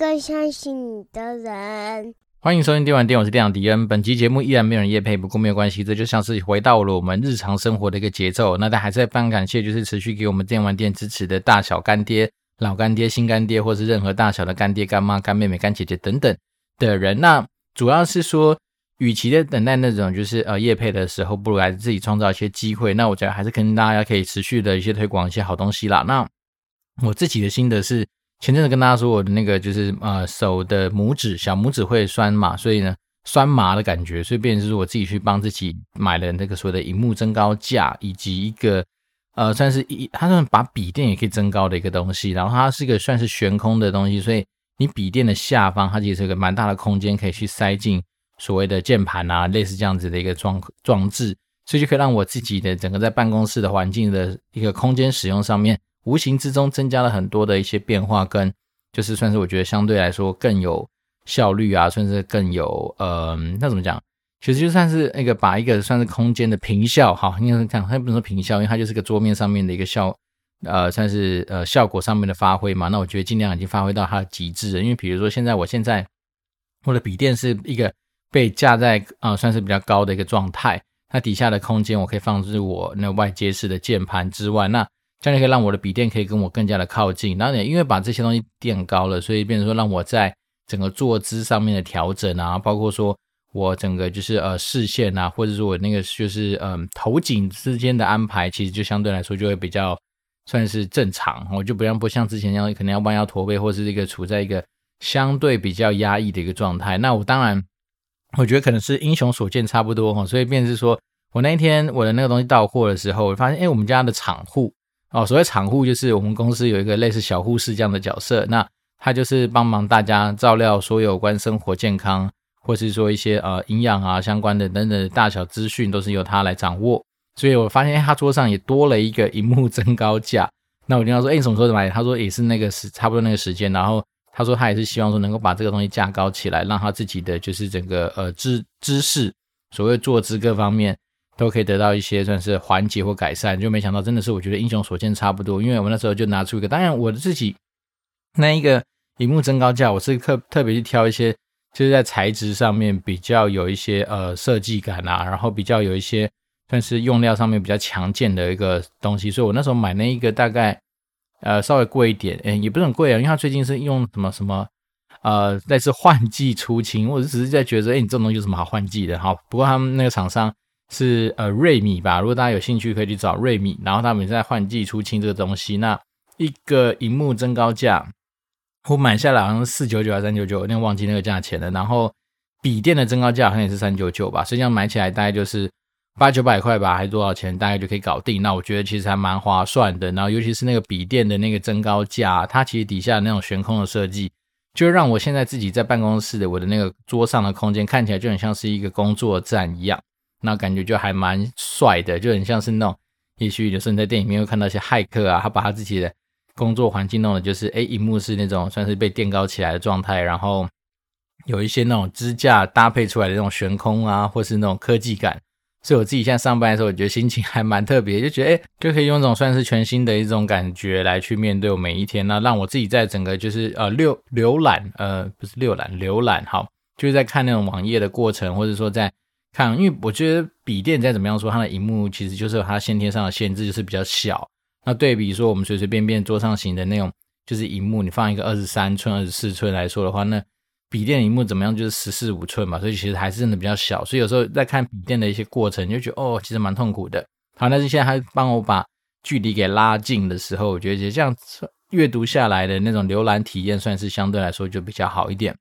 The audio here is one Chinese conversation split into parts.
更相信你的人。欢迎收听电玩店，我是店长迪恩。本期节目依然没有人夜配，不过没有关系，这就像是回到了我们日常生活的一个节奏。那但还是非常感谢，就是持续给我们电玩店支持的大小干爹、老干爹、新干爹，或是任何大小的干爹、干妈、干妹妹、干姐姐等等的人。那主要是说，与其在等待那种就是呃夜配的时候，不如来自己创造一些机会。那我觉得还是跟大家可以持续的一些推广一些好东西啦。那我自己的心得是。前阵子跟大家说，我的那个就是呃手的拇指小拇指会酸嘛，所以呢酸麻的感觉，所以变成是我自己去帮自己买了那个所谓的荧幕增高架，以及一个呃算是一它算把笔电也可以增高的一个东西，然后它是一个算是悬空的东西，所以你笔电的下方它其实是一个蛮大的空间，可以去塞进所谓的键盘啊，类似这样子的一个装装置，所以就可以让我自己的整个在办公室的环境的一个空间使用上面。无形之中增加了很多的一些变化，跟就是算是我觉得相对来说更有效率啊，算是更有呃，那怎么讲？其实就算是那个把一个算是空间的平效，哈，应该是这样，它不能说平效，因为它就是个桌面上面的一个效，呃，算是呃效果上面的发挥嘛。那我觉得尽量已经发挥到它的极致了，因为比如说现在我现在我的笔电是一个被架在啊、算是比较高的一个状态，它底下的空间我可以放置我那外接式的键盘之外，那。这样就可以让我的笔电可以跟我更加的靠近，然后也因为把这些东西垫高了，所以变成说让我在整个坐姿上面的调整啊，包括说我整个就是呃视线啊，或者说我那个就是嗯头颈之间的安排，其实就相对来说就会比较算是正常，我就不像不像之前那样可能要弯腰驼背，或者是一个处在一个相对比较压抑的一个状态。那我当然我觉得可能是英雄所见差不多哈，所以变是说我那一天我的那个东西到货的时候，我发现哎我们家的厂户。哦，所谓厂户就是我们公司有一个类似小护士这样的角色，那他就是帮忙大家照料所有关生活健康，或是说一些呃营养啊相关的等等的大小资讯，都是由他来掌握。所以我发现他桌上也多了一个荧幕增高架。那我听他说，哎，你什么时候买？他说也是那个时差不多那个时间。然后他说他也是希望说能够把这个东西架高起来，让他自己的就是整个呃知知识，所谓坐姿各方面。都可以得到一些算是缓解或改善，就没想到真的是我觉得英雄所见差不多，因为我那时候就拿出一个，当然我自己那一个荧幕增高架，我是特特别去挑一些，就是在材质上面比较有一些呃设计感啊，然后比较有一些算是用料上面比较强健的一个东西，所以我那时候买那一个大概呃稍微贵一点，诶，也不是很贵啊，因为它最近是用什么什么呃类似换季出清，我只是在觉得，诶，你这种东西有什么好换季的？好，不过他们那个厂商。是呃瑞米吧，如果大家有兴趣可以去找瑞米，然后他们在换季出清这个东西。那一个荧幕增高架，我买下来好像是四九九还是三九九，有点忘记那个价钱了。然后笔电的增高架好像也是三九九吧，所以这样买起来大概就是八九百块吧，还是多少钱，大概就可以搞定。那我觉得其实还蛮划算的。然后尤其是那个笔电的那个增高架，它其实底下那种悬空的设计，就让我现在自己在办公室的我的那个桌上的空间看起来就很像是一个工作站一样。那感觉就还蛮帅的，就很像是那种，也许有时候你在电影里面会看到一些骇客啊，他把他自己的工作环境弄的，就是诶，荧幕是那种算是被垫高起来的状态，然后有一些那种支架搭配出来的那种悬空啊，或是那种科技感。所以我自己现在上班的时候，我觉得心情还蛮特别，就觉得诶，就可以用这种算是全新的一种感觉来去面对我每一天。那让我自己在整个就是呃浏浏览，呃不是浏览浏览，好，就是在看那种网页的过程，或者说在。看，因为我觉得笔电再怎么样说，它的荧幕其实就是它先天上的限制，就是比较小。那对比说我们随随便便桌上型的那种，就是荧幕，你放一个二十三寸、二十四寸来说的话，那笔电荧幕怎么样，就是十四五寸嘛，所以其实还是真的比较小。所以有时候在看笔电的一些过程，就觉得哦，其实蛮痛苦的。好，但是现在它帮我把距离给拉近的时候，我觉得这样阅读下来的那种浏览体验，算是相对来说就比较好一点。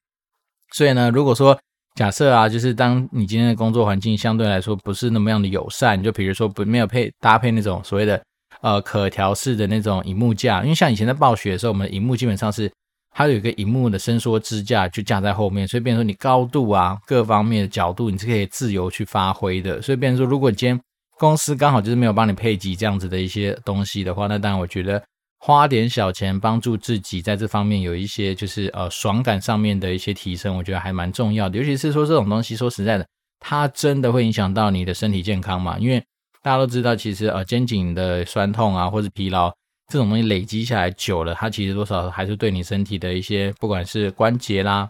所以呢，如果说假设啊，就是当你今天的工作环境相对来说不是那么样的友善，就比如说不没有配搭配那种所谓的呃可调式的那种荧幕架，因为像以前在暴雪的时候，我们的荧幕基本上是它有一个荧幕的伸缩支架就架在后面，所以变成说你高度啊各方面的角度你是可以自由去发挥的。所以变成说，如果今天公司刚好就是没有帮你配给这样子的一些东西的话，那当然我觉得。花点小钱帮助自己在这方面有一些就是呃爽感上面的一些提升，我觉得还蛮重要的。尤其是说这种东西，说实在的，它真的会影响到你的身体健康嘛？因为大家都知道，其实呃肩颈的酸痛啊或者疲劳，这种东西累积下来久了，它其实多少还是对你身体的一些，不管是关节啦，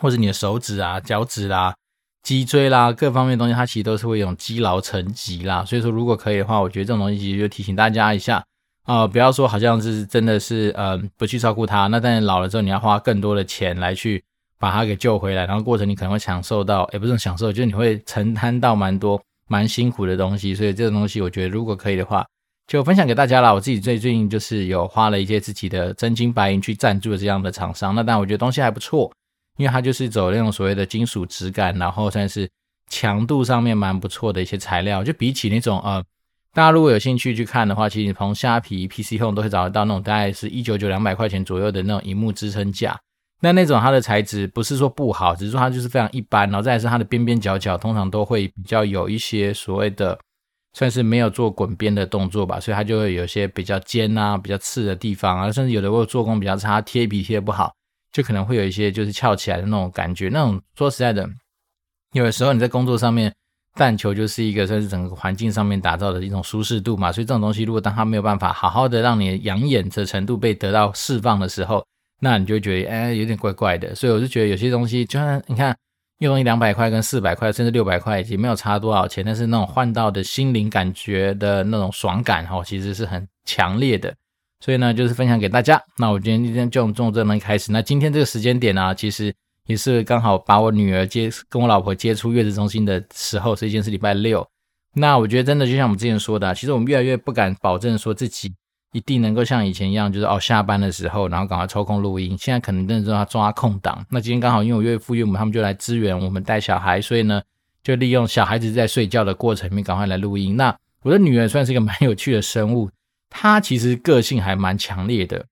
或者你的手指啊、脚趾啦、脊椎啦各方面的东西，它其实都是会有一种积劳成疾啦。所以说，如果可以的话，我觉得这种东西其实就提醒大家一下啊、不要说好像是真的是呃不去照顾它，那但是老了之后你要花更多的钱来去把它给救回来，然后过程你可能会享受到，也不是享受，就是你会承担到蛮多。蛮辛苦的东西，所以这个东西我觉得如果可以的话，就分享给大家啦。我自己最最近就是有花了一些自己的真金白银去赞助这样的厂商，那但我觉得东西还不错，因为它就是走那种所谓的金属质感，然后算是强度上面蛮不错的一些材料，就比起那种呃，大家如果有兴趣去看的话，其实你从虾皮、PC Home 都会找得到那种大概是一九九两百块钱左右的那种荧幕支撑架。那那种它的材质不是说不好，只是说它就是非常一般，然后再是它的边边角角通常都会比较有一些所谓的算是没有做滚边的动作吧，所以它就会有一些比较尖啊、比较刺的地方啊，甚至有的会做工比较差，贴皮贴的不好，就可能会有一些就是翘起来的那种感觉。那种说实在的，有的时候你在工作上面，但求就是一个算是整个环境上面打造的一种舒适度嘛，所以这种东西如果当它没有办法好好的让你养眼的程度被得到释放的时候，那你就觉得，哎，有点怪怪的。所以我就觉得有些东西，就算你看，用一两百块跟四百块，甚至六百块，也没有差多少钱，但是那种换到的心灵感觉的那种爽感，哈，其实是很强烈的。所以呢，就是分享给大家。那我今天今天就从这门开始。那今天这个时间点呢，其实也是刚好把我女儿接跟我老婆接出月子中心的时候，这一天是礼拜六。那我觉得真的就像我们之前说的，其实我们越来越不敢保证说自己。一定能够像以前一样，就是哦，下班的时候，然后赶快抽空录音。现在可能真的是要抓空档。那今天刚好因为我岳父岳母他们就来支援我们带小孩，所以呢，就利用小孩子在睡觉的过程里面赶快来录音。那我的女儿算是一个蛮有趣的生物，她其实个性还蛮强烈的。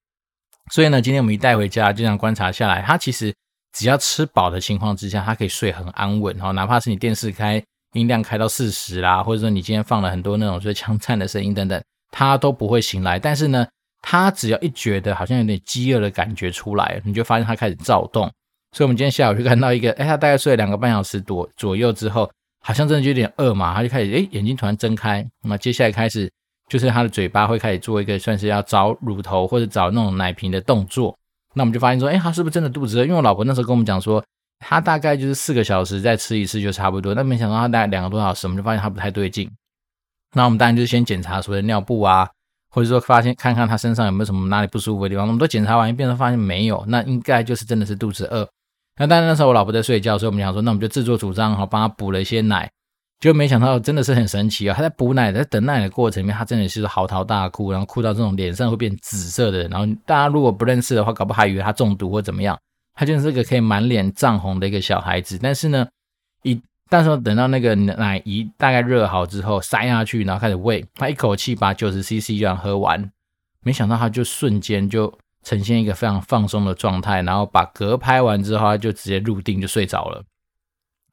所以呢，今天我们一带回家，就这样观察下来，她其实只要吃饱的情况之下，她可以睡很安稳。哈，哪怕是你电视开音量开到四十啦，或者说你今天放了很多那种就是枪战的声音等等。他都不会醒来，但是呢，他只要一觉得好像有点饥饿的感觉出来，你就发现他开始躁动。所以，我们今天下午就看到一个，哎，他大概睡了两个半小时多左右之后，好像真的就有点饿嘛，他就开始，哎，眼睛突然睁开。那接下来开始就是他的嘴巴会开始做一个算是要找乳头或者找那种奶瓶的动作。那我们就发现说，哎，他是不是真的肚子饿？因为我老婆那时候跟我们讲说，他大概就是四个小时再吃一次就差不多。那没想到他大概两个多小时，我们就发现他不太对劲。那我们当然就是先检查所谓的尿布啊，或者说发现看看他身上有没有什么哪里不舒服的地方。我们都检查完一遍，都发现没有，那应该就是真的是肚子饿。那当然那时候我老婆在睡觉，所以我们想说，那我们就自作主张，好帮他补了一些奶。就没想到真的是很神奇啊！他在补奶、在等奶的过程里面，他真的是嚎啕大哭，然后哭到这种脸上会变紫色的。然后大家如果不认识的话，搞不好还以为他中毒或怎么样。他就是个可以满脸涨红的一个小孩子，但是呢，一。但是等到那个奶一大概热好之后，塞下去，然后开始喂，他一口气把九十 CC 这样喝完，没想到他就瞬间就呈现一个非常放松的状态，然后把嗝拍完之后，他就直接入定就睡着了。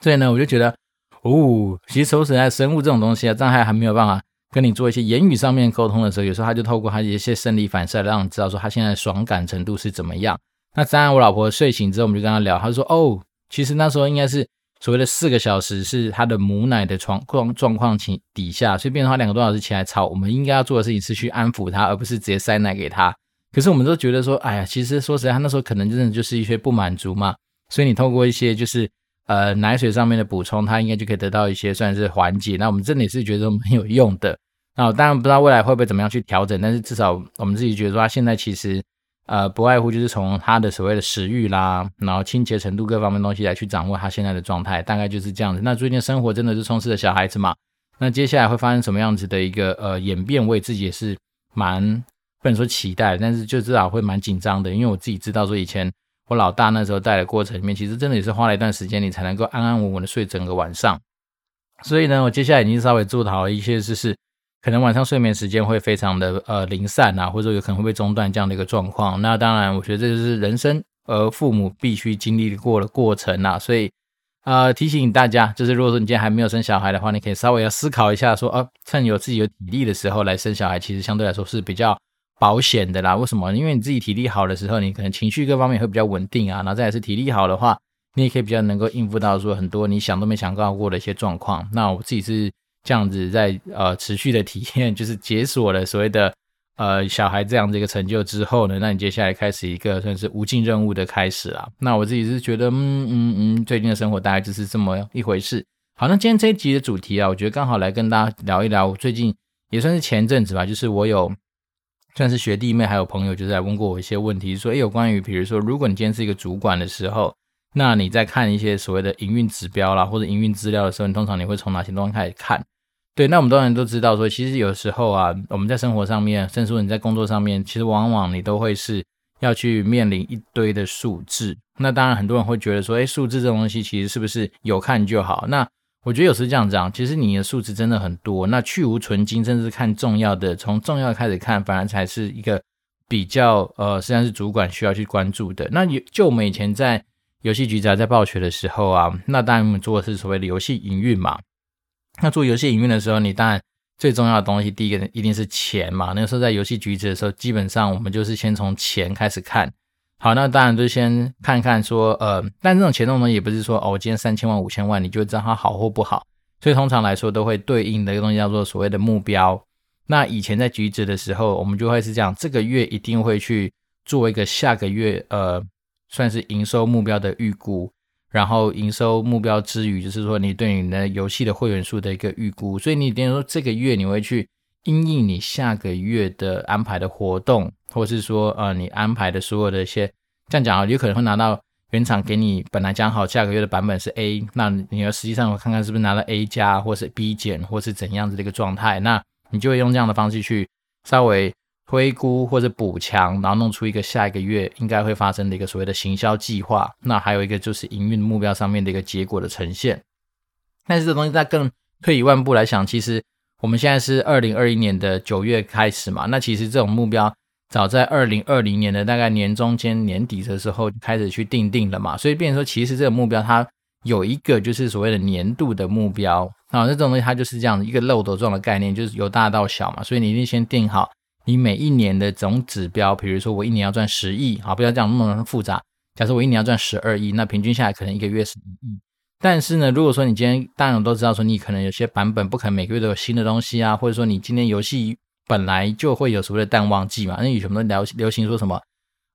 所以呢，我就觉得，哦，其实说实在，生物这种东西啊，当他还没有办法跟你做一些言语上面沟通的时候，有时候他就透过他一些生理反射，让你知道说他现在的爽感程度是怎么样。那当然，我老婆睡醒之后，我们就跟他聊，他说，哦，其实那时候应该是。所谓的四个小时是他的母奶的状况状况情底下，所以变成他两个多小时起来吵，我们应该要做的事情是去安抚他，而不是直接塞奶给他。可是我们都觉得说，哎呀，其实说实在，他那时候可能真的就是一些不满足嘛，所以你透过一些就是呃奶水上面的补充，他应该就可以得到一些算是缓解。那我们真的也是觉得很有用的。那我当然不知道未来会不会怎么样去调整，但是至少我们自己觉得说，他现在其实。呃，不外乎就是从他的所谓的食欲啦，然后清洁程度各方面东西来去掌握他现在的状态，大概就是这样子。那最近生活真的是充斥着小孩子嘛？那接下来会发生什么样子的一个呃演变？我自己也是蛮不能说期待，但是就至少会蛮紧张的，因为我自己知道说以前我老大那时候带的过程里面，其实真的也是花了一段时间，你才能够安安稳稳的睡整个晚上。所以呢，我接下来已经稍微做好了一些就是。可能晚上睡眠时间会非常的呃零散啊，或者说有可能会被中断这样的一个状况。那当然，我觉得这就是人生，而父母必须经历过的过程啊。所以，呃，提醒大家，就是如果说你今天还没有生小孩的话，你可以稍微要思考一下，说，呃，趁有自己有体力的时候来生小孩，其实相对来说是比较保险的啦。为什么？因为你自己体力好的时候，你可能情绪各方面会比较稳定啊。然后再来是体力好的话，你也可以比较能够应付到说很多你想都没想到过的一些状况。那我自己是。这样子在呃持续的体验，就是解锁了所谓的呃小孩这样的一个成就之后呢，那你接下来开始一个算是无尽任务的开始啦。那我自己是觉得，嗯嗯嗯，最近的生活大概就是这么一回事。好，那今天这一集的主题啊，我觉得刚好来跟大家聊一聊。最近也算是前阵子吧，就是我有算是学弟妹还有朋友，就是来问过我一些问题，说，诶，有关于比如说，如果你今天是一个主管的时候，那你在看一些所谓的营运指标啦，或者营运资料的时候，你通常你会从哪些地方开始看？对，那我们当然都知道说，其实有时候啊，我们在生活上面，甚至说你在工作上面，其实往往你都会是要去面临一堆的数字。那当然，很多人会觉得说，诶，数字这种东西其实是不是有看就好？那我觉得有时这样讲，其实你的数字真的很多，那去芜存菁，甚至看重要的，从重要开始看，反而才是一个比较呃，实际上是主管需要去关注的。那就我们以前在游戏局子在暴雪的时候啊，那当然我们做的是所谓的游戏营运嘛。那做游戏营运的时候，你当然最重要的东西，第一个一定是钱嘛。那个时候在游戏局子的时候，基本上我们就是先从钱开始看。好，那当然就先看看说，呃，但这种钱这种东西也不是说哦，今天三千万、五千万，你就知道它好或不好。所以通常来说，都会对应的一个东西叫做所谓的目标。那以前在橘子的时候，我们就会是这样，这个月一定会去做一个下个月，呃，算是营收目标的预估。然后营收目标之余，就是说你对你的游戏的会员数的一个预估。所以你等于说这个月你会去因应你下个月的安排的活动。或是说，呃，你安排的所有的一些，这样讲啊，有可能会拿到原厂给你本来讲好下个月的版本是 A，那你要实际上我看看是不是拿到 A 加，或是 B 减，或是怎样子的一个状态，那你就会用这样的方式去稍微推估或者补强，然后弄出一个下一个月应该会发生的一个所谓的行销计划。那还有一个就是营运目标上面的一个结果的呈现。但是这东西在更退一万步来想，其实我们现在是二零二一年的九月开始嘛，那其实这种目标。早在二零二零年的大概年中间年底的时候开始去定定了嘛，所以变说其实这个目标它有一个就是所谓的年度的目标啊，那这种东西它就是这样一个漏斗状的概念，就是由大到小嘛，所以你一定先定好你每一年的总指标，比如说我一年要赚十亿，好，不要讲那么复杂，假设我一年要赚十二亿，那平均下来可能一个月是一亿，但是呢，如果说你今天大家都知道说你可能有些版本不可能每个月都有新的东西啊，或者说你今天游戏。本来就会有所谓的淡旺季嘛，那以前我们都流流行说什么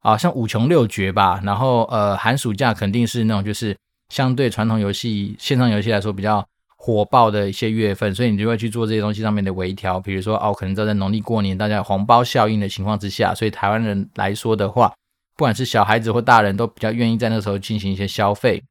啊，像五穷六绝吧，然后呃寒暑假肯定是那种就是相对传统游戏线上游戏来说比较火爆的一些月份，所以你就会去做这些东西上面的微调，比如说哦，可能在在农历过年大家有红包效应的情况之下，所以台湾人来说的话，不管是小孩子或大人都比较愿意在那时候进行一些消费，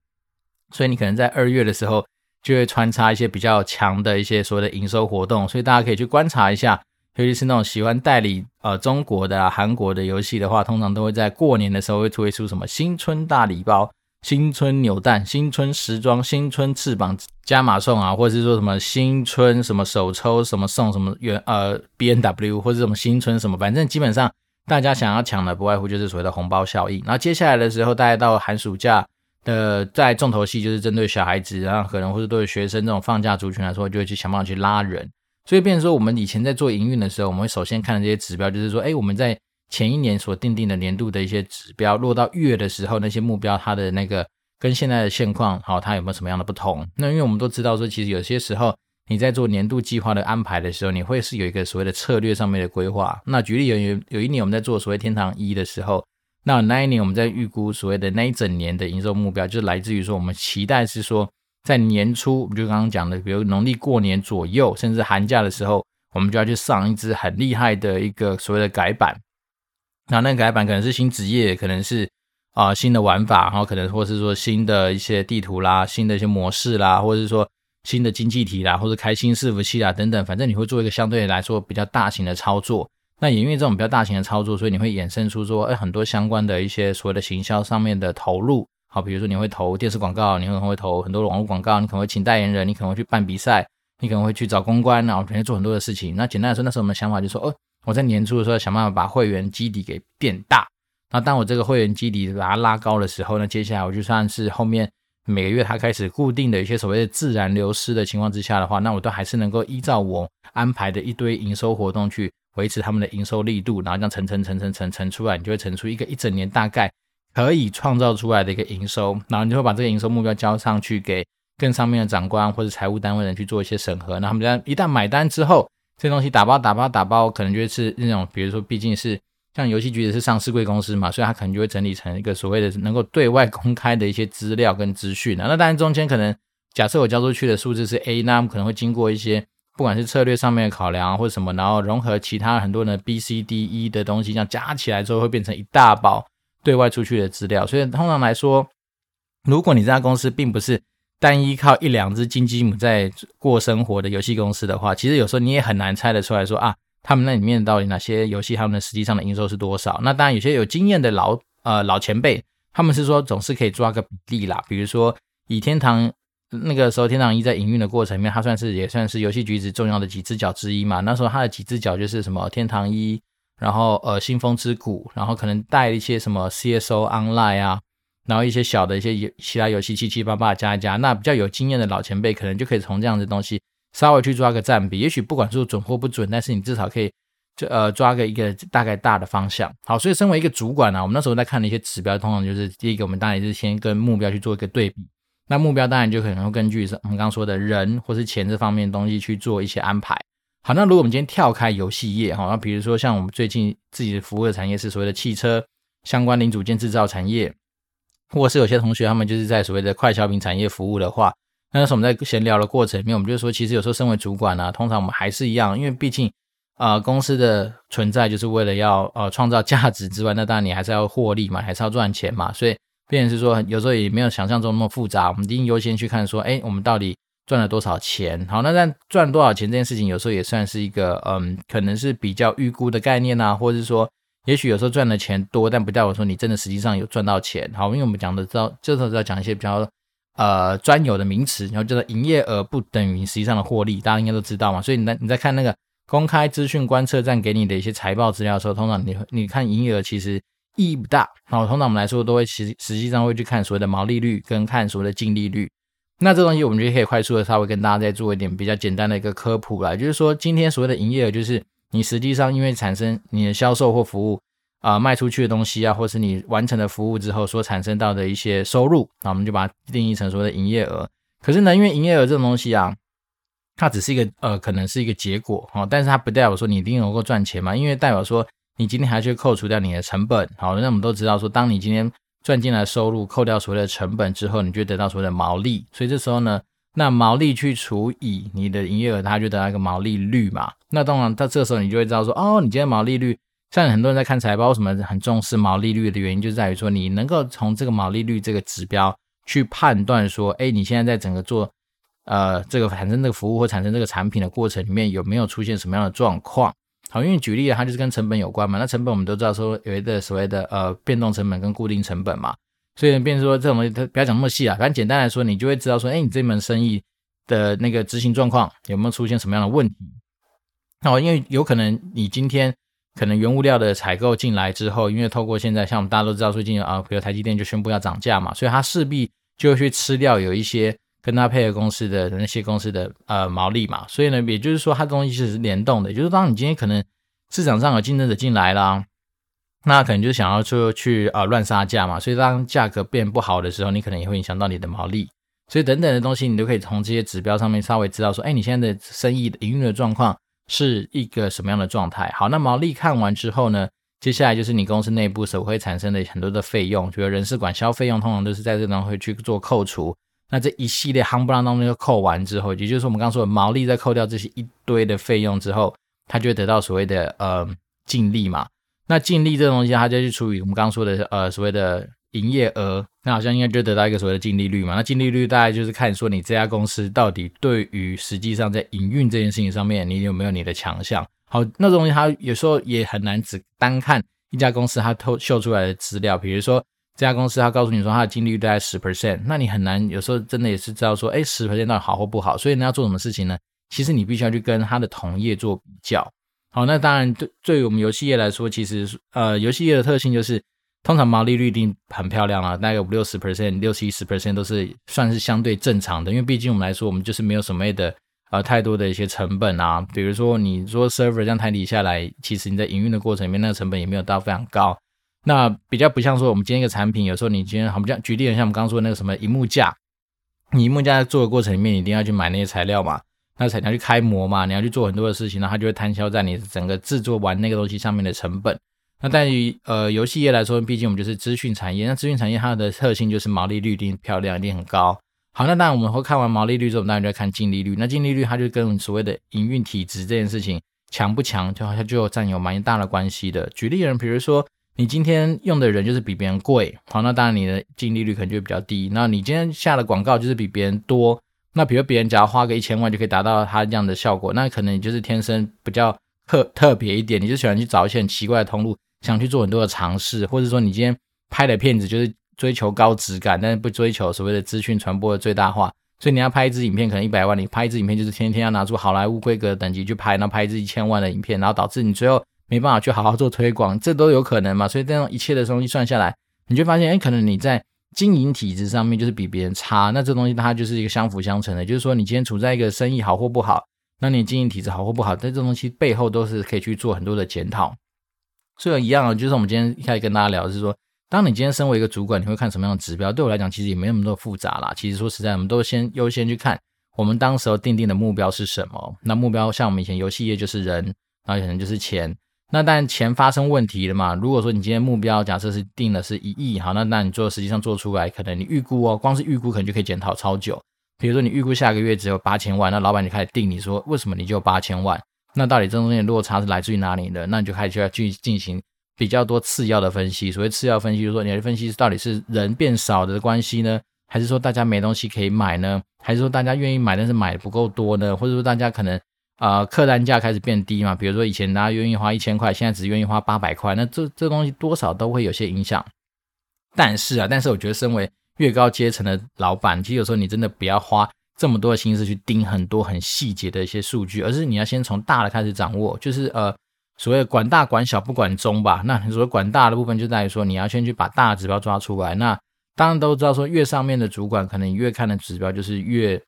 所以你可能在二月的时候就会穿插一些比较强的一些所谓的营收活动，所以大家可以去观察一下。尤其是那种喜欢代理呃中国的、韩国的游戏的话，通常都会在过年的时候会推出什么新春大礼包、新春扭蛋、新春时装、新春翅膀加码送啊，或者是说什么新春什么首抽什么送什么原呃 BNW 或者什么新春什么，反正基本上大家想要抢的不外乎就是所谓的红包效应。然后接下来的时候，大概到寒暑假呃在重头戏就是针对小孩子，然后可能或者对学生这种放假族群来说，就会去想办法去拉人。所以，变成说，我们以前在做营运的时候，我们会首先看的这些指标，就是说，哎，我们在前一年所定定的年度的一些指标，落到月的时候，那些目标它的那个跟现在的现况，好，它有没有什么样的不同？那因为我们都知道说，其实有些时候你在做年度计划的安排的时候，你会是有一个所谓的策略上面的规划。那举例有有有一年我们在做所谓天堂一的时候，那那一年我们在预估所谓的那一整年的营收目标，就是来自于说我们期待是说。在年初，我们就刚刚讲的，比如农历过年左右，甚至寒假的时候，我们就要去上一支很厉害的一个所谓的改版。那那改版可能是新职业，可能是啊、新的玩法，然后可能或是说新的一些地图啦，新的一些模式啦，或者是说新的经济体啦，或者开新伺服器啦等等，反正你会做一个相对来说比较大型的操作。那也因为这种比较大型的操作，所以你会衍生出说，哎，很多相关的一些所谓的行销上面的投入。好，比如说你会投电视广告，你可能会投很多的网络广告，你可能会请代言人，你可能会去办比赛，你可能会去找公关，然后肯定做很多的事情。那简单来说，那时候我们的想法就是说，哦，我在年初的时候想办法把会员基底给变大。那当我这个会员基底把它拉高的时候呢，接下来我就算是后面每个月它开始固定的一些所谓的自然流失的情况之下的话，那我都还是能够依照我安排的一堆营收活动去维持他们的营收力度，然后这样乘乘乘乘乘乘出来，你就会乘出一个一整年大概。可以创造出来的一个营收，然后你就会把这个营收目标交上去给更上面的长官或者财务单位人去做一些审核。那他们这样一旦买单之后，这东西打包打包打包，可能就是那种，比如说，毕竟是像游戏局也是上市贵公司嘛，所以它可能就会整理成一个所谓的能够对外公开的一些资料跟资讯。那当然中间可能假设我交出去的数字是 A，那可能会经过一些不管是策略上面的考量或者什么，然后融合其他很多的 B、C、D、E 的东西，这样加起来之后会变成一大包对外出去的资料。所以通常来说，如果你这家公司并不是单依靠一两只金鸡母在过生活的游戏公司的话，其实有时候你也很难猜得出来说啊，他们那里面到底哪些游戏他们的实际上的营收是多少？那当然有些有经验的老呃老前辈，他们是说总是可以抓个比例啦。比如说以天堂那个时候，天堂一在营运的过程里面，它算是也算是游戏橘子重要的几只脚之一嘛。那时候它的几只脚就是什么天堂一，然后呃新风之谷，然后可能带一些什么 CSO Online 啊。然后一些小的一些游其他游戏七七八八加一加，那比较有经验的老前辈可能就可以从这样的东西稍微去抓个占比，也许不管说准或不准，但是你至少可以就呃抓个一个大概大的方向。好，所以身为一个主管呢、啊，我们那时候在看的一些指标，通常就是第一个，我们当然也是先跟目标去做一个对比。那目标当然就可能会根据我们刚刚说的人或是钱这方面东西去做一些安排。好，那如果我们今天跳开游戏业，哈，那比如说像我们最近自己的服务的产业是所谓的汽车相关零组件制造产业。或是有些同学他们就是在所谓的快消品产业服务的话，那时候我们在闲聊的过程里面，我们就说，其实有时候身为主管呢、啊，通常我们还是一样，因为毕竟啊、公司的存在就是为了要呃创造价值之外，那当然你还是要获利嘛，还是要赚钱嘛，所以变成是说有时候也没有想象中那么复杂，我们一定优先去看说，哎，我们到底赚了多少钱？好，那但赚多少钱这件事情，有时候也算是一个嗯，可能是比较预估的概念啊，或者是说。也许有时候赚的钱多，但不代表说你真的实际上有赚到钱。好，因为我们讲的知道，这时候要讲一些比较呃专有的名词，然后叫做营业额不等于实际上的获利，大家应该都知道嘛。所以你在你在看那个公开资讯观测站给你的一些财报资料的时候，通常你你看营业额其实意义不大。好，通常我们来说都会实实际上会去看所谓的毛利率跟看所谓的净利率。那这东西我们就可以快速的稍微跟大家再做一点比较简单的一个科普啦，就是说今天所谓的营业额就是。你实际上因为产生你的销售或服务啊、卖出去的东西啊，或是你完成的服务之后所产生到的一些收入，那我们就把它定义成所谓的营业额。可是呢，因为营业额这种东西啊，它只是一个呃，可能是一个结果哈，但是它不代表说你一定能够赚钱嘛，因为代表说你今天还去扣除掉你的成本。好，那我们都知道说，当你今天赚进来收入扣掉所谓的成本之后，你就得到所谓的毛利。所以这时候呢。那毛利去除以你的营业额，它就得到一个毛利率嘛。那当然，到这个时候你就会知道说，哦，你今天毛利率，像很多人在看财报，为什么很重视毛利率的原因，就在于说你能够从这个毛利率这个指标去判断说，哎，你现在在整个做呃这个产生这个服务或产生这个产品的过程里面有没有出现什么样的状况？好，因为举例啊它就是跟成本有关嘛。那成本我们都知道说有一个所谓的呃变动成本跟固定成本嘛。所以，变成说这种东西，它不要讲那么细啊，反正简单来说，你就会知道说，哎，你这门生意的那个执行状况有没有出现什么样的问题？哦，因为有可能你今天可能原物料的采购进来之后，因为透过现在像我们大家都知道，最近啊，比如台积电就宣布要涨价嘛，所以它势必就会去吃掉有一些跟他配合公司的那些公司的呃毛利嘛。所以呢，也就是说，它东西是联动的，就是当你今天可能市场上有竞争者进来啦。那可能就想要说去啊乱杀价嘛，所以当价格变不好的时候，你可能也会影响到你的毛利，所以等等的东西，你都可以从这些指标上面稍微知道说，哎，你现在的生意的营运的状况是一个什么样的状态。好，那毛利看完之后呢，接下来就是你公司内部所会产生的很多的费用，比如人事管销费用，通常都是在这当中会去做扣除。那这一系列夯不啷当就扣完之后，也就是我们刚刚说的毛利再扣掉这些一堆的费用之后，它就会得到所谓的呃净利嘛。那净利这东西，它就去除以我们刚刚说的呃所谓的营业额，那好像应该就得到一个所谓的净利率嘛。那净利率大概就是看说你这家公司到底对于实际上在营运这件事情上面，你有没有你的强项。好，那东西它有时候也很难只单看一家公司它透秀出来的资料，比如说这家公司它告诉你说它的净利率大概十 percent，那你很难有时候真的也是知道说，哎，十 percent 到底好或不好。所以你要做什么事情呢？其实你必须要去跟它的同业做比较。好，那当然对对于我们游戏业来说，其实呃，游戏业的特性就是，通常毛利率一定很漂亮了，大概五六十 percent、六七十 percent 都是算是相对正常的，因为毕竟我们来说，我们就是没有什么的呃太多的一些成本啊，比如说你说 server 这样台底下来，其实你在营运的过程里面，那个成本也没有到非常高，那比较不像说我们今天一个产品，有时候你今天好像举例，像我们刚刚说的那个什么荧幕架，你萤幕架在做的过程里面，你一定要去买那些材料嘛。那才能去开模嘛，你要去做很多的事情，那它就会摊销在你整个制作完那个东西上面的成本。那对于呃游戏业来说，毕竟我们就是资讯产业，那资讯产业它的特性就是毛利率一定漂亮，一定很高。好，那当然我们会看完毛利率之后，我们当然就要看净利率。那净利率它就跟所谓的营运体质这件事情强不强，就好像就占有蛮大的关系的。举例人，比如说你今天用的人就是比别人贵，好，那当然你的净利率可能就会比较低。那你今天下的广告就是比别人多。那比如别人只要花个一千万就可以达到他这样的效果，那可能你就是天生比较特特别一点，你就喜欢去找一些很奇怪的通路，想去做很多的尝试，或者说你今天拍的片子就是追求高质感，但是不追求所谓的资讯传播的最大化，所以你要拍一支影片可能一百万，你拍一支影片就是天天要拿出好莱坞规格等级去拍，然后拍一支一千万的影片，然后导致你最后没办法去好好做推广，这都有可能嘛？所以这样一切的东西算下来，你就发现，哎，可能你在。经营体制上面就是比别人差，那这东西它就是一个相辅相成的。就是说，你今天处在一个生意好或不好，那你经营体质好或不好，但这东西背后都是可以去做很多的检讨。所以一样啊，就是我们今天一开始跟大家聊的是说，当你今天身为一个主管，你会看什么样的指标？对我来讲，其实也没那么多复杂啦。其实说实在，我们都先优先去看我们当时候定定的目标是什么。那目标像我们以前游戏业就是人，然后可能就是钱。那但钱发生问题了嘛？如果说你今天目标假设是定的是一亿，好，那那你做实际上做出来，可能你预估哦，光是预估可能就可以检讨超久。比如说你预估下个月只有八千万，那老板就开始定你说为什么你就八千万？那到底这中间的落差是来自于哪里呢？那你就开始就要去进行比较多次要的分析。所谓次要分析，就是说你的分析是到底是人变少的关系呢，还是说大家没东西可以买呢？还是说大家愿意买但是买的不够多呢？或者说大家可能？啊、呃，客单价开始变低嘛，比如说以前大家愿意花一千块，现在只愿意花八百块，那这这东西多少都会有些影响。但是啊，但是我觉得身为越高阶层的老板，其实有时候你真的不要花这么多的心思去盯很多很细节的一些数据，而是你要先从大的开始掌握，就是呃所谓管大管小不管中吧。那所谓管大的部分就在于说你要先去把大的指标抓出来。那当然都知道说越上面的主管，可能越看的指标就是越。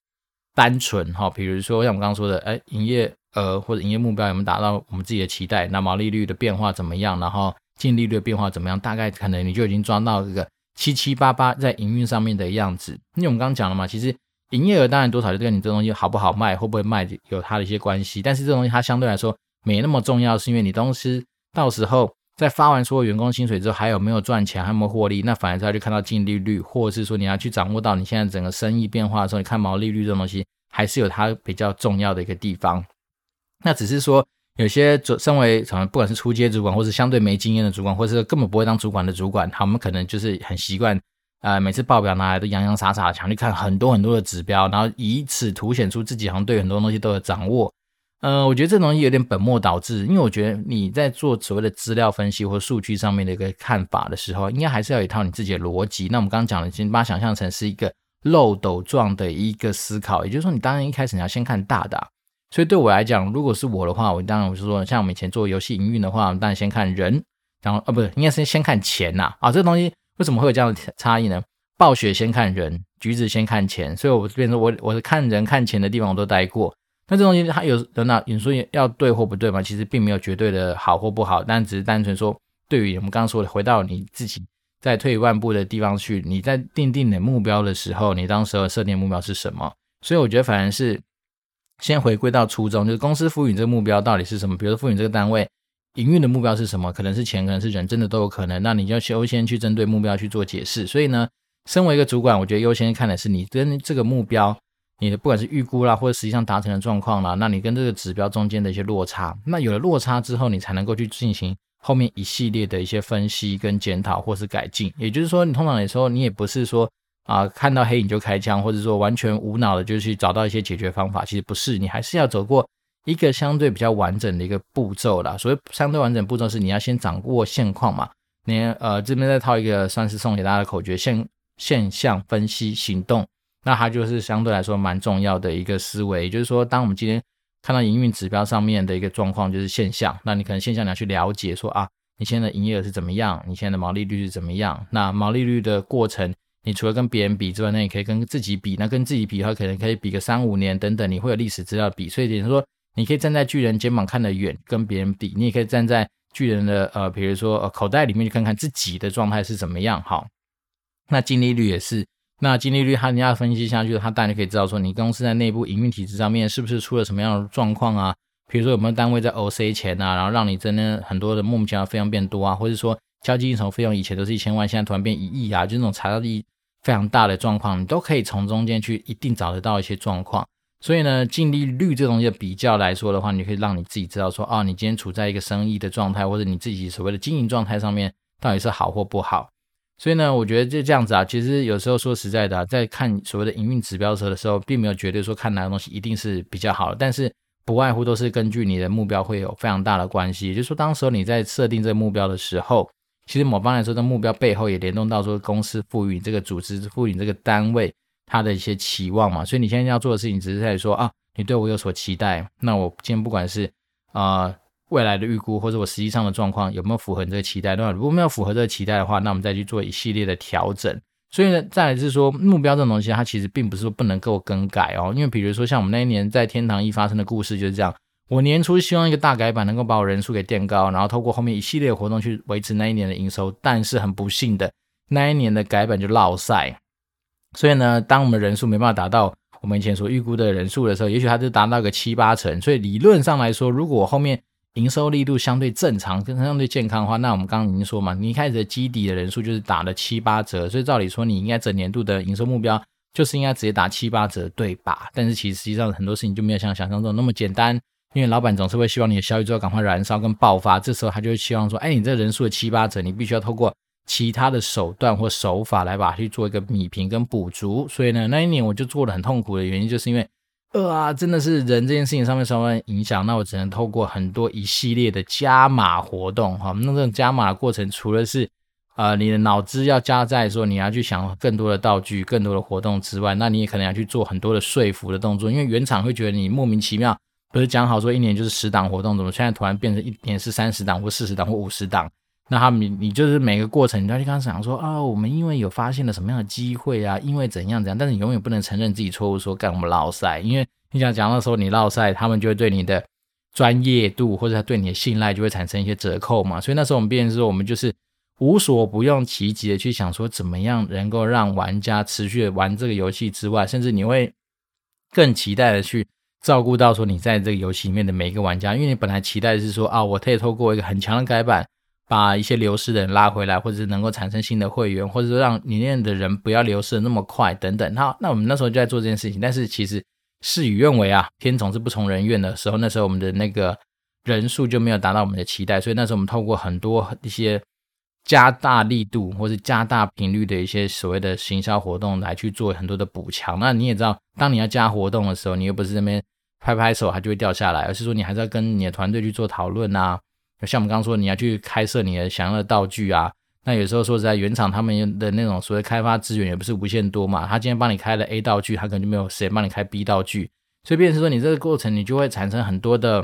单纯哈，比如说像我们刚刚说的，哎，营业额或者营业目标有没有达到我们自己的期待？那毛利率的变化怎么样？然后净利率的变化怎么样？大概可能你就已经抓到这个七七八八在营运上面的样子。因为我们刚刚讲了嘛，其实营业额当然多少就跟你这东西好不好卖，会不会卖有它的一些关系。但是这东西它相对来说没那么重要，是因为你东西到时候在发完所有员工薪水之后，还有没有赚钱，还有没有获利？那反而是要去看到净利率，或者是说你要去掌握到你现在整个生意变化的时候，你看毛利率这种东西。还是有它比较重要的一个地方，那只是说有些主身为什么不管是初阶主管，或是相对没经验的主管，或是根本不会当主管的主管，他们可能就是很习惯，呃，每次报表拿来都洋洋洒洒的，想去看很多很多的指标，然后以此凸显出自己好像对很多东西都有掌握。呃，我觉得这东西有点本末倒置，因为我觉得你在做所谓的资料分析或数据上面的一个看法的时候，应该还是要有一套你自己的逻辑。那我们刚刚讲的，先把它想象成是一个。漏斗状的一个思考，也就是说，你当然一开始你要先看大的。所以对我来讲，如果是我的话，我当然我是说，像我们以前做游戏营运的话，我们当然先看人，然后啊，不是，应该是先看钱呐啊。这东西为什么会有这样的差异呢？暴雪先看人，橘子先看钱。所以我变成我我是看人看钱的地方我都待过。那这东西它有等等，你说要对或不对嘛？其实并没有绝对的好或不好，但只是单纯说，对于我们刚刚说的，回到你自己。再退一万步的地方去，你在定定你目标的时候，你当时设定目标是什么？所以我觉得反而是先回归到初衷，就是公司赋予你这个目标到底是什么？比如说赋予这个单位营运的目标是什么？可能是钱，可能是人，真的都有可能。那你就优先去针对目标去做解释。所以呢，身为一个主管，我觉得优先看的是你跟这个目标，你的不管是预估啦，或者实际上达成的状况啦，那你跟这个指标中间的一些落差，那有了落差之后，你才能够去进行。后面一系列的一些分析跟检讨或是改进，也就是说，你通常来说，你也不是说啊、看到黑影就开枪，或者说完全无脑的就去找到一些解决方法，其实不是，你还是要走过一个相对比较完整的一个步骤啦。所谓相对完整步骤是你要先掌握现况嘛，你呃这边再套一个算是送给大家的口诀：现现象分析行动，那它就是相对来说蛮重要的一个思维。就是说，当我们今天看到营运指标上面的一个状况就是现象，那你可能现象你要去了解说啊，你现在的营业额是怎么样，你现在的毛利率是怎么样？那毛利率的过程，你除了跟别人比之外，那你可以跟自己比，那跟自己比的话，可能可以比个三五年等等，你会有历史资料比。所以等于说，你可以站在巨人肩膀看得远，跟别人比，你也可以站在巨人的呃，比如说呃口袋里面去看看自己的状态是怎么样。好，那净利率也是。那净利率它人家分析下去，它当然可以知道说你公司在内部营运体制上面是不是出了什么样的状况啊？比如说有没有单位在 OC 钱啊，然后让你真的很多的莫名其妙费用变多啊，或者说交际应酬费用以前都是一千万，现在突然变一亿啊，就那种财务利益非常大的状况，你都可以从中间去一定找得到一些状况。所以呢，净利率这东西的比较来说的话，你可以让你自己知道说，哦，你今天处在一个生意的状态，或者你自己所谓的经营状态上面，到底是好或不好。所以呢，我觉得就这样子啊。其实有时候说实在的啊，在看所谓的营运指标的时候，并没有绝对说看哪个东西一定是比较好的，但是不外乎都是根据你的目标会有非常大的关系。也就是说，当时候你在设定这个目标的时候，其实某方来说，这目标背后也联动到说公司赋予你这个组织、赋予你这个单位它的一些期望嘛。所以你现在要做的事情，只是在说啊。你对我有所期待，那我今天不管是啊、未来的预估，或者我实际上的状况有没有符合你这个期待？那如果没有符合这个期待的话，那我们再去做一系列的调整。所以呢，再来是说目标这种东西，它其实并不是说不能够更改哦。因为比如说像我们那一年在天堂一发生的故事就是这样，我年初希望一个大改版能够把我人数给垫高，然后透过后面一系列活动去维持那一年的营收，但是很不幸的那一年的改版就落赛。所以呢，当我们人数没办法达到。我们以前所预估的人数的时候，也许它就达到个七八成，所以理论上来说，如果后面营收力度相对正常、跟相对健康的话，那我们刚刚已经说嘛，你一开始的基底的人数就是打了七八折，所以照理说你应该整年度的营收目标就是应该直接打七八折，对吧？但是其实实际上很多事情就没有像想象中那么简单，因为老板总是会希望你的效益最后赶快燃烧跟爆发，这时候他就会希望说，哎，你这人数的七八折，你必须要透过。其他的手段或手法来把它去做一个弭平跟补足，所以呢，那一年我就做的很痛苦的原因，就是因为，呃啊，真的是人这件事情上面受到影响，那我只能透过很多一系列的加码活动，哈，那这种加码的过程，除了是，呃，你的脑子要加在说你要去想更多的道具、更多的活动之外，那你也可能要去做很多的说服的动作，因为原厂会觉得你莫名其妙，不是讲好说一年就是十档活动，怎么现在突然变成一年是三十档或四十档或五十档？那他们，你就是每个过程，你都要去刚想说啊、哦，我们因为有发现了什么样的机会啊，因为怎样怎样，但是你永远不能承认自己错误，说干我们落赛，因为你想讲的时候你落赛，他们就会对你的专业度或者他对你的信赖就会产生一些折扣嘛。所以那时候我们变成说，我们就是无所不用其极的去想说，怎么样能够让玩家持续的玩这个游戏之外，甚至你会更期待的去照顾到说你在这个游戏里面的每一个玩家，因为你本来期待是说啊，我可以透过一个很强的改版。把一些流失的人拉回来，或者是能够产生新的会员，或者说让里面的人不要流失的那么快等等。那那我们那时候就在做这件事情，但是其实事与愿违啊，天总是不从人愿的时候，那时候我们的那个人数就没有达到我们的期待，所以那时候我们透过很多一些加大力度或是加大频率的一些所谓的行销活动来去做很多的补强。那你也知道，当你要加活动的时候，你又不是这边拍拍手它就会掉下来，而是说你还是要跟你的团队去做讨论啊。像我们刚刚说，你要去开设你的想要的道具啊，那有时候说在，原厂他们的那种所谓开发资源也不是无限多嘛。他今天帮你开了 A 道具，他可能就没有时间帮你开 B 道具，所以变成说你这个过程，你就会产生很多的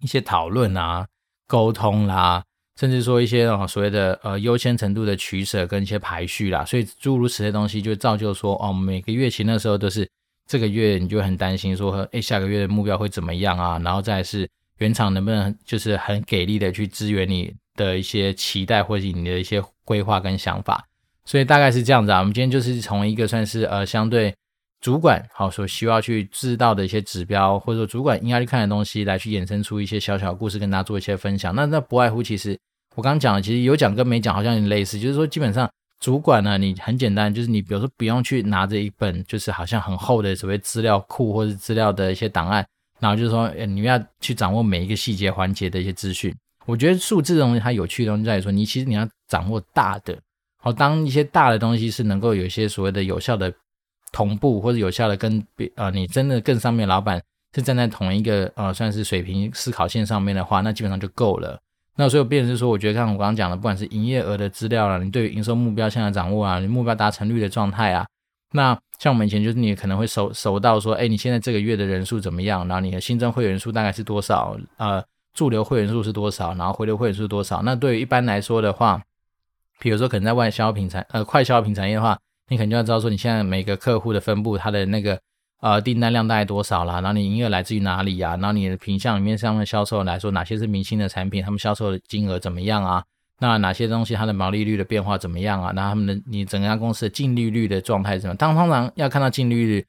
一些讨论啊、沟通啦，甚至说一些所谓的呃优先程度的取舍跟一些排序啦。所以诸如此类东西，就造就说哦，每个月其实那时候都是这个月你就很担心说，哎，下个月的目标会怎么样啊？然后再是。原厂能不能就是很给力的去支援你的一些期待，或者你的一些规划跟想法？所以大概是这样子啊。我们今天就是从一个算是呃相对主管好所需要去知道的一些指标，或者说主管应该去看的东西，来去衍生出一些小小故事，跟大家做一些分享。那那不外乎其实我刚刚讲的，其实有讲跟没讲好像有点类似，就是说基本上主管呢，你很简单，就是你比如说不用去拿着一本就是好像很厚的所谓资料库或者资料的一些档案。然后就是说，你们要去掌握每一个细节环节的一些资讯。我觉得数字这东西它有趣的东西在于说，你其实你要掌握大的。好，当一些大的东西是能够有一些所谓的有效的同步，或者有效的跟别啊，你真的更上面老板是站在同一个呃算是水平思考线上面的话，那基本上就够了。那所以我变成是说，我觉得像我刚刚讲的，不管是营业额的资料啦，你对于营收目标现在掌握啊，你目标达成率的状态啊。那像我们以前就是你可能会熟熟到说，哎，你现在这个月的人数怎么样？然后你的新增会员数大概是多少？呃，驻留会员数是多少？然后回流会员数多少？那对于一般来说的话，比如说可能在外销品产呃快消品产业的话，你肯定要知道说你现在每个客户的分布，它的那个呃订单量大概多少啦？然后你营业来自于哪里呀？然后你的品项里面上面销售来说，哪些是明星的产品？他们销售的金额怎么样啊？那哪些东西它的毛利率的变化怎么样啊？那他们的你整个家公司的净利率的状态是什么？当通常要看到净利率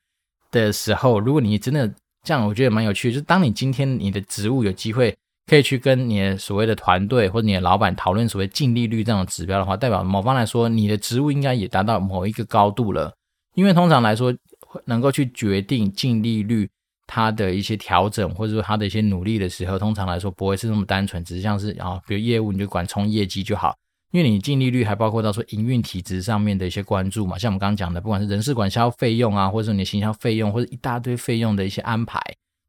的时候，如果你真的这样，我觉得蛮有趣，就是当你今天你的职务有机会可以去跟你的所谓的团队或者你的老板讨论所谓净利率这样的指标的话，代表某方来说，你的职务应该也达到某一个高度了。因为通常来说，能够去决定净利率它的一些调整，或者说它的一些努力的时候，通常来说不会是那么单纯，只是像是啊，比如业务你就管冲业绩就好。因为你净利率还包括到说营运体质上面的一些关注嘛，像我们刚刚讲的，不管是人事管销费用啊，或者说你的行销费用，或者一大堆费用的一些安排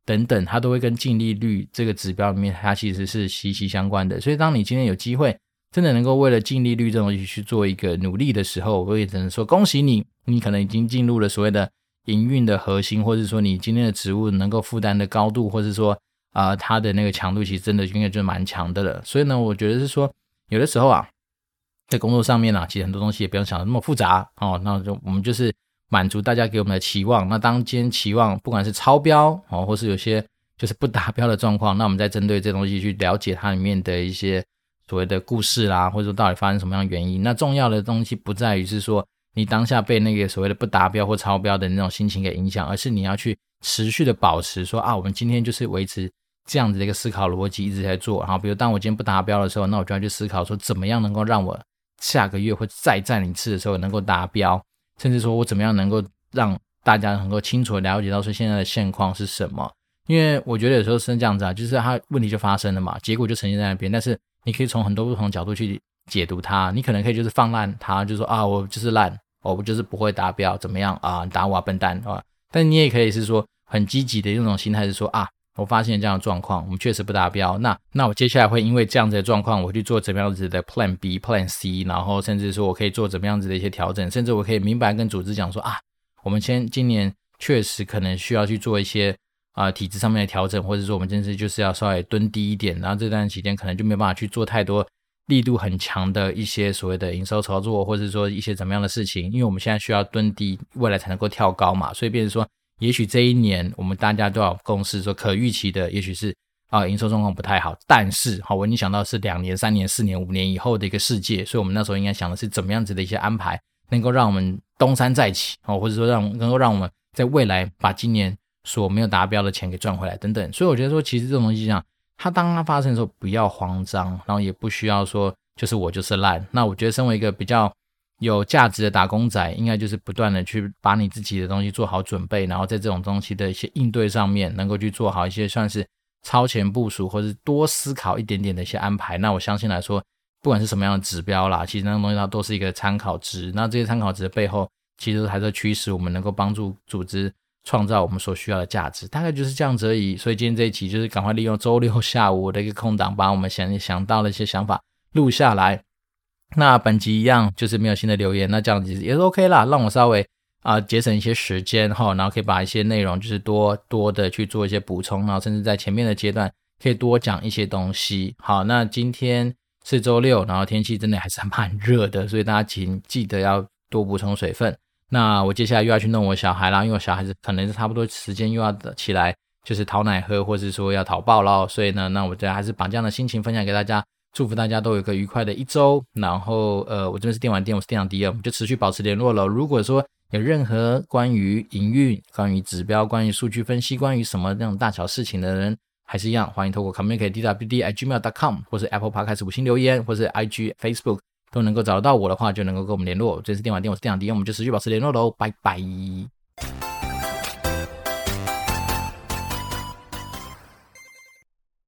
等等，它都会跟净利率这个指标里面，它其实是息息相关的。所以，当你今天有机会真的能够为了净利率这种东西去做一个努力的时候，我也只能说恭喜你，你可能已经进入了所谓的。营运的核心，或者说你今天的职务能够负担的高度，或者说啊、呃，它的那个强度，其实真的应该就蛮强的了。所以呢，我觉得是说，有的时候啊，在工作上面啊，其实很多东西也不用想的那么复杂哦。那就我们就是满足大家给我们的期望。那当今天期望不管是超标哦，或是有些就是不达标的状况，那我们再针对这东西去了解它里面的一些所谓的故事啦，或者说到底发生什么样的原因。那重要的东西不在于是说。你当下被那个所谓的不达标或超标的那种心情给影响，而是你要去持续的保持说啊，我们今天就是维持这样子的一个思考逻辑一直在做。然后，比如当我今天不达标的时候，那我就要去思考说，怎么样能够让我下个月或再战一次的时候能够达标，甚至说我怎么样能够让大家能够清楚的了解到说现在的现况是什么。因为我觉得有时候是这样子啊，就是它问题就发生了嘛，结果就呈现在那边，但是你可以从很多不同角度去解读它。你可能可以就是放烂它，就说啊，我就是烂。我不就是不会达标，怎么样啊？打我啊，笨蛋啊！但你也可以是说很积极的用种心态，是说啊，我发现这样的状况，我们确实不达标。那那我接下来会因为这样子的状况，我去做怎么样子的 Plan B、Plan C，然后甚至说我可以做怎么样子的一些调整，甚至我可以明白跟组织讲说啊，我们先今年确实可能需要去做一些啊体制上面的调整，或者说我们真是就是要稍微蹲低一点，然后这段期间可能就没有办法去做太多。力度很强的一些所谓的营收操作，或者说一些怎么样的事情，因为我们现在需要蹲低，未来才能够跳高嘛，所以变成说，也许这一年我们大家都要共识说，可预期的也许是啊营收状况不太好，但是好，我已经想到是两年、三年、四年、五年以后的一个世界，所以我们那时候应该想的是怎么样子的一些安排，能够让我们东山再起哦，或者说让能够让我们在未来把今年所没有达标的钱给赚回来等等，所以我觉得说，其实这种东西上。它当它发生的时候，不要慌张，然后也不需要说就是我就是烂。那我觉得，身为一个比较有价值的打工仔，应该就是不断的去把你自己的东西做好准备，然后在这种东西的一些应对上面，能够去做好一些算是超前部署，或是多思考一点点的一些安排。那我相信来说，不管是什么样的指标啦，其实那种东西它都是一个参考值。那这些参考值的背后，其实还是驱使我们能够帮助组织。创造我们所需要的价值，大概就是这样子而已。所以今天这一期就是赶快利用周六下午的一个空档，把我们想想到的一些想法录下来。那本集一样就是没有新的留言，那这样子也是 OK 啦，让我稍微啊、节省一些时间哈，然后可以把一些内容就是多多的去做一些补充，然后甚至在前面的阶段可以多讲一些东西。好，那今天是周六，然后天气真的还是蛮热的，所以大家请记得要多补充水分。那我接下来又要去弄我小孩啦，因为我小孩子可能是差不多时间又要起来，就是讨奶喝，或是说要讨抱喽。所以呢，那我这还是把这样的心情分享给大家，祝福大家都有一个愉快的一周。然后，呃，我这边是电玩店，我是店长迪尔，我们就持续保持联络了。如果说有任何关于营运、关于指标、关于数据分析、关于什么那种大小事情的人，还是一样，欢迎透过 communicate.dwd@gmail.com，或是 Apple Podcast 五星留言，或是 IG、Facebook。都能够找得到我的话，就能够跟我们联络。这是电话店，我是电长迪，我们就持续保持联络喽，拜拜。